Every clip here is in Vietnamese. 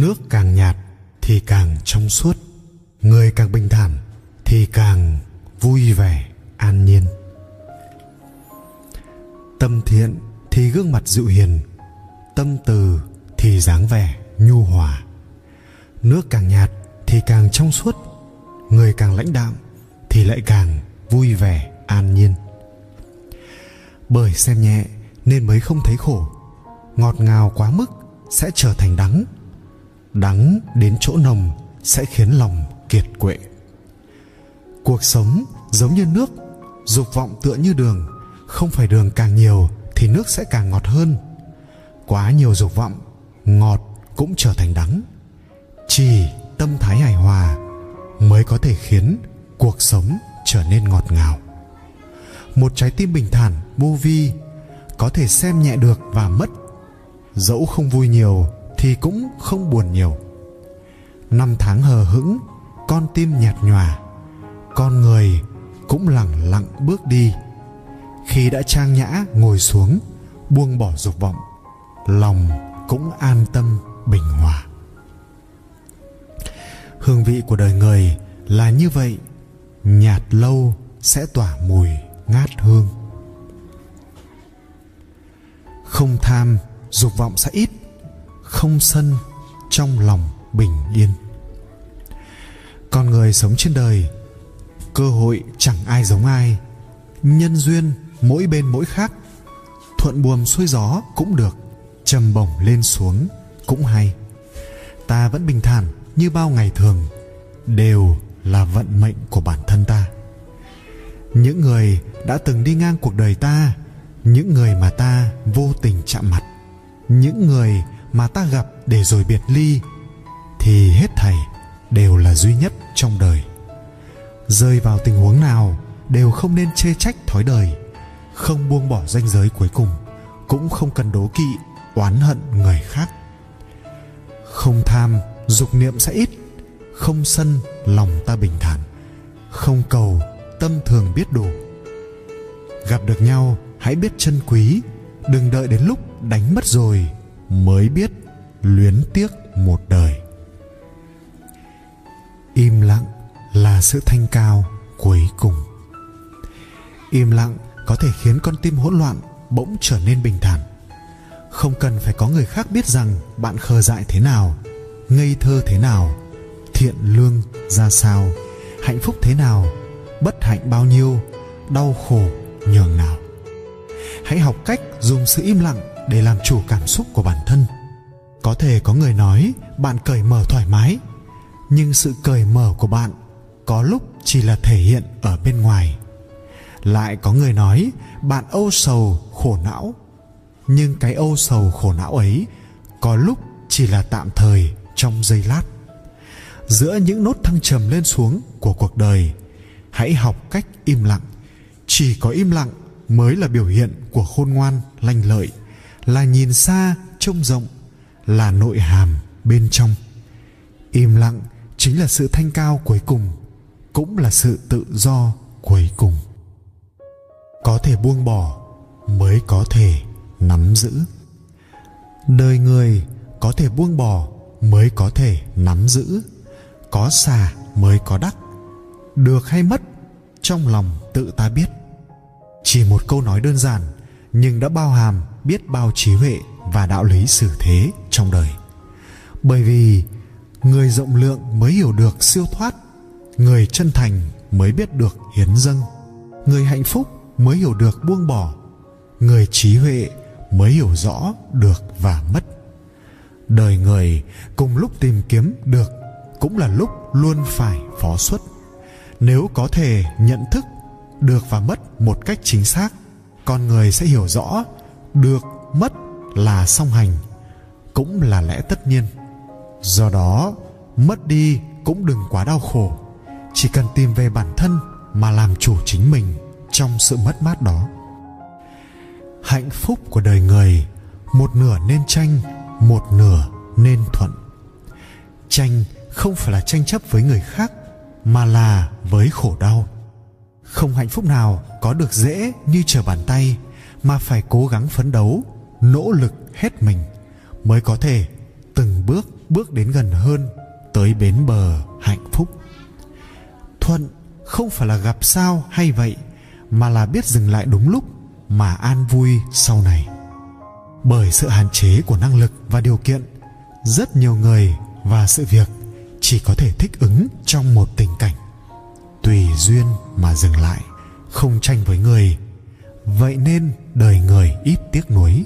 nước càng nhạt thì càng trong suốt, người càng bình thản thì càng vui vẻ, an nhiên. Tâm thiện thì gương mặt dịu hiền, tâm từ thì dáng vẻ nhu hòa. Nước càng nhạt thì càng trong suốt, người càng lãnh đạm thì lại càng vui vẻ, an nhiên. Bởi xem nhẹ nên mới không thấy khổ, ngọt ngào quá mức sẽ trở thành đắng đắng đến chỗ nồng sẽ khiến lòng kiệt quệ. Cuộc sống giống như nước, dục vọng tựa như đường, không phải đường càng nhiều thì nước sẽ càng ngọt hơn. Quá nhiều dục vọng, ngọt cũng trở thành đắng. Chỉ tâm thái hài hòa mới có thể khiến cuộc sống trở nên ngọt ngào. Một trái tim bình thản vô vi có thể xem nhẹ được và mất. Dẫu không vui nhiều thì cũng không buồn nhiều. Năm tháng hờ hững, con tim nhạt nhòa, con người cũng lẳng lặng bước đi. Khi đã trang nhã ngồi xuống, buông bỏ dục vọng, lòng cũng an tâm bình hòa. Hương vị của đời người là như vậy, nhạt lâu sẽ tỏa mùi ngát hương. Không tham, dục vọng sẽ ít không sân trong lòng bình yên. Con người sống trên đời, cơ hội chẳng ai giống ai. Nhân duyên mỗi bên mỗi khác, thuận buồm xuôi gió cũng được, trầm bổng lên xuống cũng hay. Ta vẫn bình thản như bao ngày thường, đều là vận mệnh của bản thân ta. Những người đã từng đi ngang cuộc đời ta, những người mà ta vô tình chạm mặt, những người mà ta gặp để rồi biệt ly, thì hết thảy đều là duy nhất trong đời. Rơi vào tình huống nào đều không nên chê trách thói đời, không buông bỏ ranh giới cuối cùng, cũng không cần đố kỵ, oán hận người khác. Không tham, dục niệm sẽ ít, không sân, lòng ta bình thản. Không cầu, tâm thường biết đủ. Gặp được nhau, hãy biết trân quý, đừng đợi đến lúc đánh mất rồi mới biết luyến tiếc một đời. Im lặng là sự thanh cao cuối cùng. Im lặng có thể khiến con tim hỗn loạn bỗng trở nên bình thản. Không cần phải có người khác biết rằng bạn khờ dại thế nào, ngây thơ thế nào, thiện lương ra sao, hạnh phúc thế nào, bất hạnh bao nhiêu, đau khổ nhường nào. Hãy học cách dùng sự im lặng để làm chủ cảm xúc của bản thân. Có thể có người nói bạn cởi mở thoải mái, nhưng sự cởi mở của bạn có lúc chỉ là thể hiện ở bên ngoài. Lại có người nói bạn âu sầu, khổ não, nhưng cái âu sầu, khổ não ấy có lúc chỉ là tạm thời trong giây lát. Giữa những nốt thăng trầm lên xuống của cuộc đời, hãy học cách im lặng. Chỉ có im lặng mới là biểu hiện của khôn ngoan, lanh lợi là nhìn xa trông rộng, là nội hàm bên trong. Im lặng chính là sự thanh cao cuối cùng, cũng là sự tự do cuối cùng. Có thể buông bỏ mới có thể nắm giữ. Đời người có thể buông bỏ mới có thể nắm giữ. Có xà mới có đắc. Được hay mất, trong lòng tự ta biết. Chỉ một câu nói đơn giản nhưng đã bao hàm, biết bao trí huệ và đạo lý xử thế trong đời. Bởi vì người rộng lượng mới hiểu được siêu thoát, người chân thành mới biết được hiến dâng, người hạnh phúc mới hiểu được buông bỏ, người trí huệ mới hiểu rõ được và mất. Đời người cùng lúc tìm kiếm được cũng là lúc luôn phải phó xuất. Nếu có thể nhận thức được và mất một cách chính xác con người sẽ hiểu rõ, được mất là song hành, cũng là lẽ tất nhiên. Do đó, mất đi cũng đừng quá đau khổ, chỉ cần tìm về bản thân mà làm chủ chính mình trong sự mất mát đó. Hạnh phúc của đời người, một nửa nên tranh một nửa nên thuận. Tranh không phải là tranh chấp với người khác, mà là với khổ đau. Không hạnh phúc nào có được dễ như trở bàn tay, mà phải cố gắng phấn đấu, nỗ lực hết mình mới có thể từng bước bước đến gần hơn tới bến bờ hạnh phúc. Thuận không phải là gặp sao hay vậy, mà là biết dừng lại đúng lúc mà an vui sau này. Bởi sự hạn chế của năng lực và điều kiện, rất nhiều người và sự việc chỉ có thể thích ứng trong một tình cảnh tùy duyên mà dừng lại không tranh với người. Vậy nên đời người ít tiếc nuối,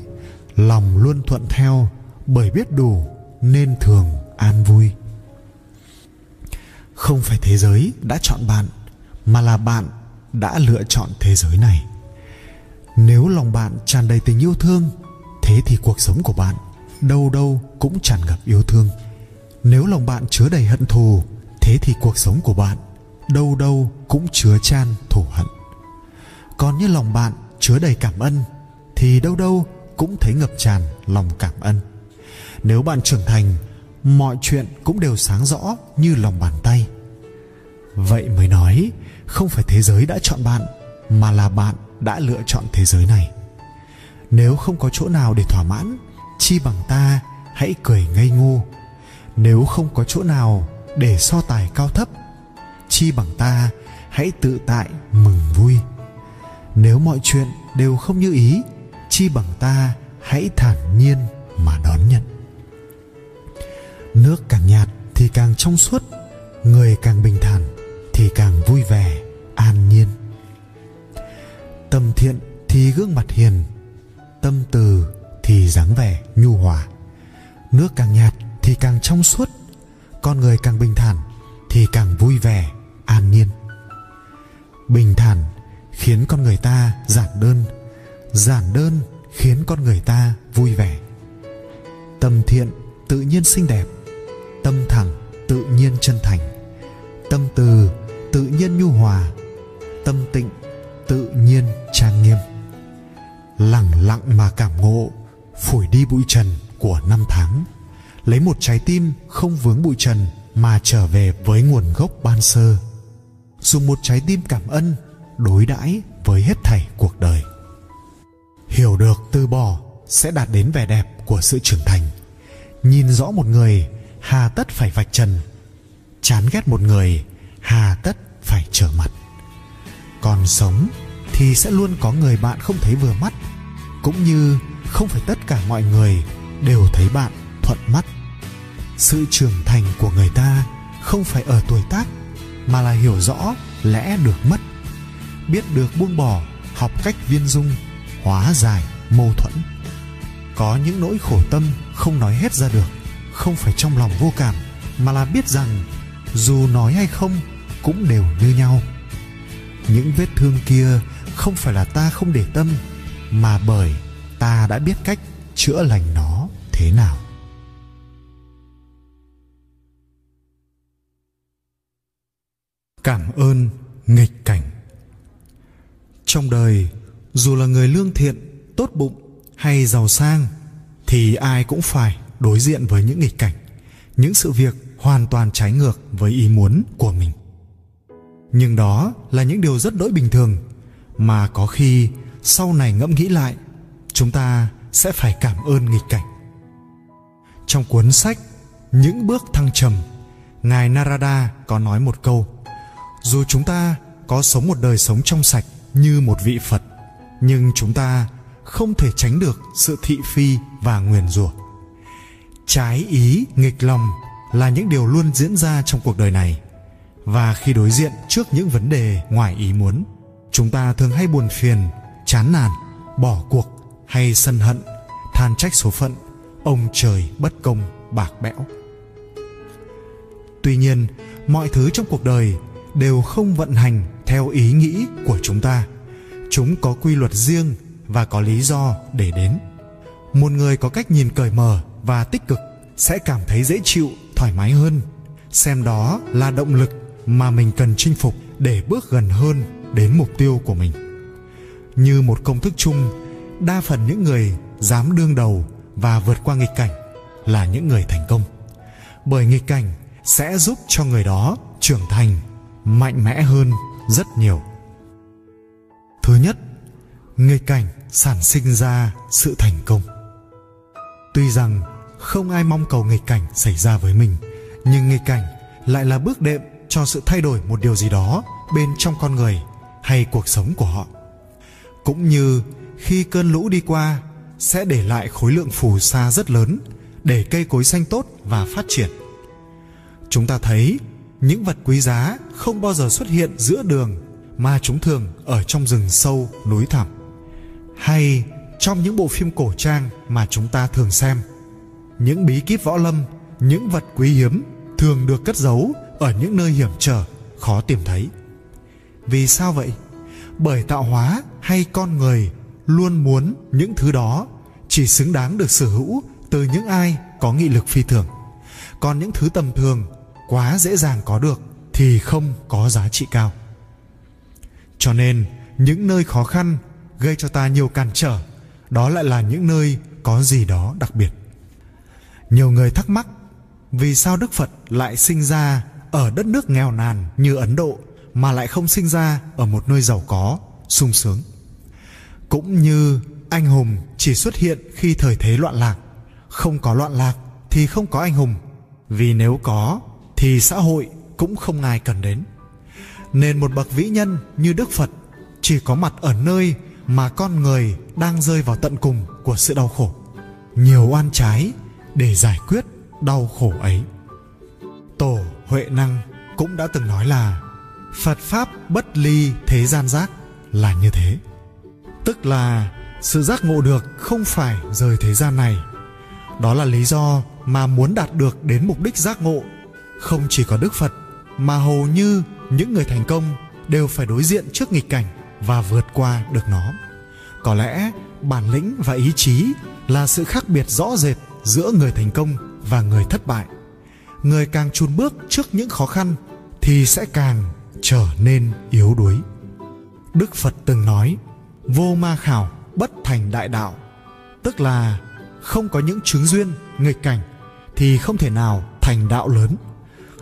lòng luôn thuận theo, bởi biết đủ nên thường an vui. Không phải thế giới đã chọn bạn, mà là bạn đã lựa chọn thế giới này. Nếu lòng bạn tràn đầy tình yêu thương, thế thì cuộc sống của bạn đâu đâu cũng tràn ngập yêu thương. Nếu lòng bạn chứa đầy hận thù, thế thì cuộc sống của bạn đâu đâu cũng chứa chan thù hận còn như lòng bạn chứa đầy cảm ơn, thì đâu đâu cũng thấy ngập tràn lòng cảm ơn. Nếu bạn trưởng thành, mọi chuyện cũng đều sáng rõ như lòng bàn tay. Vậy mới nói, không phải thế giới đã chọn bạn, mà là bạn đã lựa chọn thế giới này. Nếu không có chỗ nào để thỏa mãn, chi bằng ta hãy cười ngây ngô. Nếu không có chỗ nào để so tài cao thấp, chi bằng ta hãy tự tại mừng vui nếu mọi chuyện đều không như ý, chi bằng ta hãy thản nhiên mà đón nhận. Nước càng nhạt thì càng trong suốt, người càng bình thản thì càng vui vẻ, an nhiên. Tâm thiện thì gương mặt hiền, tâm từ thì dáng vẻ nhu hòa. Nước càng nhạt thì càng trong suốt, con người càng bình thản thì càng vui vẻ, an nhiên. Bình thản khiến con người ta giản đơn giản đơn khiến con người ta vui vẻ. Tâm thiện tự nhiên xinh đẹp, tâm thẳng tự nhiên chân thành. Tâm từ tự nhiên nhu hòa, tâm tịnh tự nhiên trang nghiêm. Lặng lặng mà cảm ngộ, phủi đi bụi trần của năm tháng. Lấy một trái tim không vướng bụi trần mà trở về với nguồn gốc ban sơ. Dùng một trái tim cảm ơn đối đãi với hết thảy cuộc đời. Hiểu được từ bỏ sẽ đạt đến vẻ đẹp của sự trưởng thành. Nhìn rõ một người, hà tất phải vạch trần. Chán ghét một người, hà tất phải trở mặt. Còn sống thì sẽ luôn có người bạn không thấy vừa mắt, cũng như không phải tất cả mọi người đều thấy bạn thuận mắt. Sự trưởng thành của người ta không phải ở tuổi tác, mà là hiểu rõ lẽ được mất biết được buông bỏ, học cách viên dung, hóa giải mâu thuẫn. Có những nỗi khổ tâm không nói hết ra được, không phải trong lòng vô cảm, mà là biết rằng dù nói hay không cũng đều như nhau. Những vết thương kia không phải là ta không để tâm, mà bởi ta đã biết cách chữa lành nó thế nào. Cảm ơn nghịch cảnh trong đời, dù là người lương thiện, tốt bụng hay giàu sang, thì ai cũng phải đối diện với những nghịch cảnh, những sự việc hoàn toàn trái ngược với ý muốn của mình. Nhưng đó là những điều rất đỗi bình thường, mà có khi sau này ngẫm nghĩ lại, chúng ta sẽ phải cảm ơn nghịch cảnh. Trong cuốn sách những bước thăng trầm, ngài narada có nói một câu, dù chúng ta có sống một đời sống trong sạch như một vị phật, nhưng chúng ta không thể tránh được sự thị phi và nguyền rủa. Trái ý, nghịch lòng là những điều luôn diễn ra trong cuộc đời này. Và khi đối diện trước những vấn đề ngoài ý muốn, chúng ta thường hay buồn phiền, chán nản, bỏ cuộc hay sân hận, than trách số phận, ông trời bất công bạc bẽo. Tuy nhiên, mọi thứ trong cuộc đời đều không vận hành theo ý nghĩ của chúng ta. Chúng có quy luật riêng và có lý do để đến. Một người có cách nhìn cởi mở và tích cực sẽ cảm thấy dễ chịu, thoải mái hơn. Xem đó là động lực mà mình cần chinh phục để bước gần hơn đến mục tiêu của mình. Như một công thức chung, đa phần những người dám đương đầu và vượt qua nghịch cảnh là những người thành công. Bởi nghịch cảnh sẽ giúp cho người đó trưởng thành mạnh mẽ hơn rất nhiều. Thứ nhất, nghịch cảnh sản sinh ra sự thành công. Tuy rằng không ai mong cầu nghịch cảnh xảy ra với mình, nhưng nghịch cảnh lại là bước đệm cho sự thay đổi một điều gì đó bên trong con người hay cuộc sống của họ. Cũng như khi cơn lũ đi qua sẽ để lại khối lượng phù sa rất lớn để cây cối xanh tốt và phát triển. Chúng ta thấy những vật quý giá không bao giờ xuất hiện giữa đường, mà chúng thường ở trong rừng sâu, núi thẳm, hay trong những bộ phim cổ trang mà chúng ta thường xem. Những bí kíp võ lâm, những vật quý hiếm thường được cất giấu ở những nơi hiểm trở, khó tìm thấy. Vì sao vậy? Bởi tạo hóa hay con người luôn muốn những thứ đó chỉ xứng đáng được sở hữu từ những ai có nghị lực phi thường. Còn những thứ tầm thường quá dễ dàng có được thì không có giá trị cao. Cho nên, những nơi khó khăn gây cho ta nhiều cản trở, đó lại là những nơi có gì đó đặc biệt. Nhiều người thắc mắc vì sao đức phật lại sinh ra ở đất nước nghèo nàn như ấn độ mà lại không sinh ra ở một nơi giàu có, sung sướng. Cũng như anh hùng chỉ xuất hiện khi thời thế loạn lạc. Không có loạn lạc thì không có anh hùng, vì nếu có thì xã hội cũng không ai cần đến. Nên một bậc vĩ nhân như đức phật chỉ có mặt ở nơi mà con người đang rơi vào tận cùng của sự đau khổ. Nhiều oan trái để giải quyết đau khổ ấy. Tổ huệ năng cũng đã từng nói là phật pháp bất ly thế gian giác là như thế. Tức là sự giác ngộ được không phải rời thế gian này. Đó là lý do mà muốn đạt được đến mục đích giác ngộ không chỉ có đức phật, mà hầu như những người thành công đều phải đối diện trước nghịch cảnh và vượt qua được nó. Có lẽ bản lĩnh và ý chí là sự khác biệt rõ rệt giữa người thành công và người thất bại. Người càng chùn bước trước những khó khăn thì sẽ càng trở nên yếu đuối. Đức phật từng nói, vô ma khảo bất thành đại đạo. Tức là không có những chứng duyên nghịch cảnh thì không thể nào thành đạo lớn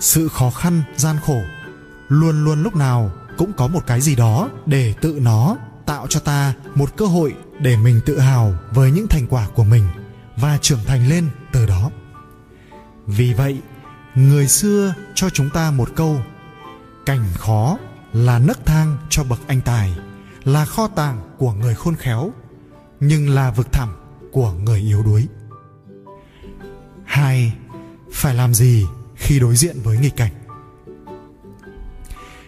sự khó khăn, gian khổ, luôn luôn lúc nào cũng có một cái gì đó để tự nó tạo cho ta một cơ hội để mình tự hào với những thành quả của mình và trưởng thành lên từ đó. Vì vậy, người xưa cho chúng ta một câu, cảnh khó là nấc thang cho bậc anh tài, là kho tàng của người khôn khéo, nhưng là vực thẳm của người yếu đuối. Hai, phải làm gì khi đối diện với nghịch cảnh.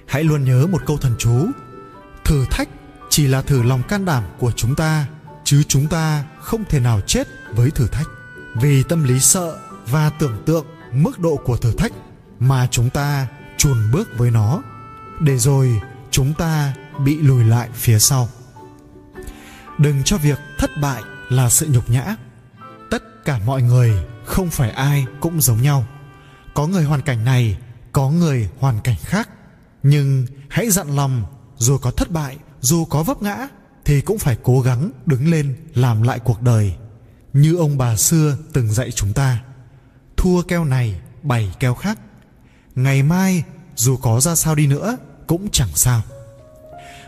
Hãy luôn nhớ một câu thần chú, thử thách chỉ là thử lòng can đảm của chúng ta, chứ chúng ta không thể nào chết với thử thách. Vì tâm lý sợ và tưởng tượng mức độ của thử thách mà chúng ta chùn bước với nó, để rồi chúng ta bị lùi lại phía sau. Đừng cho việc thất bại là sự nhục nhã. Tất cả mọi người không phải ai cũng giống nhau có người hoàn cảnh này, có người hoàn cảnh khác. Nhưng hãy dặn lòng, dù có thất bại, dù có vấp ngã, thì cũng phải cố gắng đứng lên làm lại cuộc đời. Như ông bà xưa từng dạy chúng ta, thua keo này, bày keo khác. Ngày mai, dù có ra sao đi nữa, cũng chẳng sao.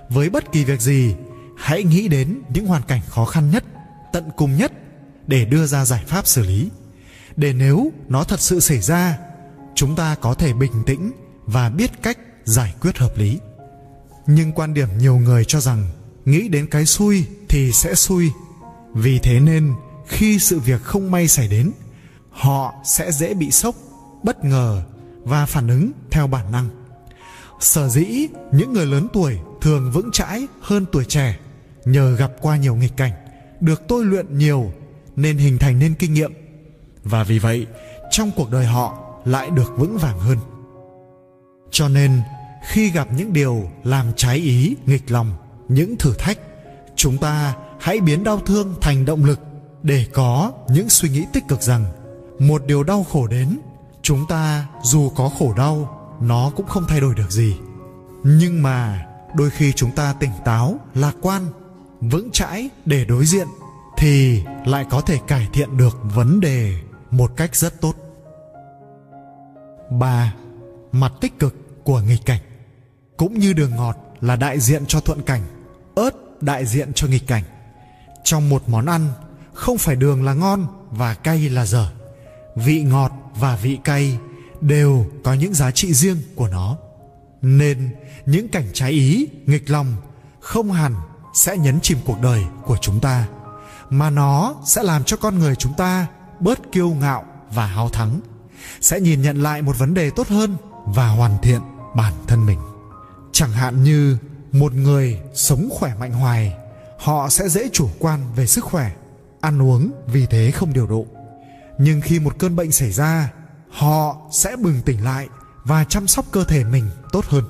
Với bất kỳ việc gì, hãy nghĩ đến những hoàn cảnh khó khăn nhất, tận cùng nhất để đưa ra giải pháp xử lý. Để nếu nó thật sự xảy ra chúng ta có thể bình tĩnh và biết cách giải quyết hợp lý. Nhưng quan điểm nhiều người cho rằng nghĩ đến cái xui thì sẽ xui. Vì thế nên, khi sự việc không may xảy đến, họ sẽ dễ bị sốc, bất ngờ và phản ứng theo bản năng. Sở dĩ những người lớn tuổi thường vững chãi hơn tuổi trẻ nhờ gặp qua nhiều nghịch cảnh được tôi luyện nhiều nên hình thành nên kinh nghiệm. Và vì vậy, trong cuộc đời họ lại được vững vàng hơn. Cho nên, khi gặp những điều làm trái ý, nghịch lòng, những thử thách, chúng ta hãy biến đau thương thành động lực để có những suy nghĩ tích cực rằng, một điều đau khổ đến, chúng ta dù có khổ đau, nó cũng không thay đổi được gì. Nhưng mà, đôi khi chúng ta tỉnh táo, lạc quan, vững chãi để đối diện thì lại có thể cải thiện được vấn đề một cách rất tốt. 3. Mặt tích cực của nghịch cảnh. Cũng như đường ngọt là đại diện cho thuận cảnh, Ớt đại diện cho nghịch cảnh. Trong một món ăn, Không phải đường là ngon và cay là dở. Vị ngọt và vị cay đều có những giá trị riêng của nó. Nên những cảnh trái ý, nghịch lòng không hẳn sẽ nhấn chìm cuộc đời của chúng ta, mà nó sẽ làm cho con người chúng ta bớt kiêu ngạo và háo thắng sẽ nhìn nhận lại một vấn đề tốt hơn và hoàn thiện bản thân mình. Chẳng hạn như một người sống khỏe mạnh hoài, họ sẽ dễ chủ quan về sức khỏe, ăn uống vì thế không điều độ. Nhưng khi một cơn bệnh xảy ra, họ sẽ bừng tỉnh lại và chăm sóc cơ thể mình tốt hơn.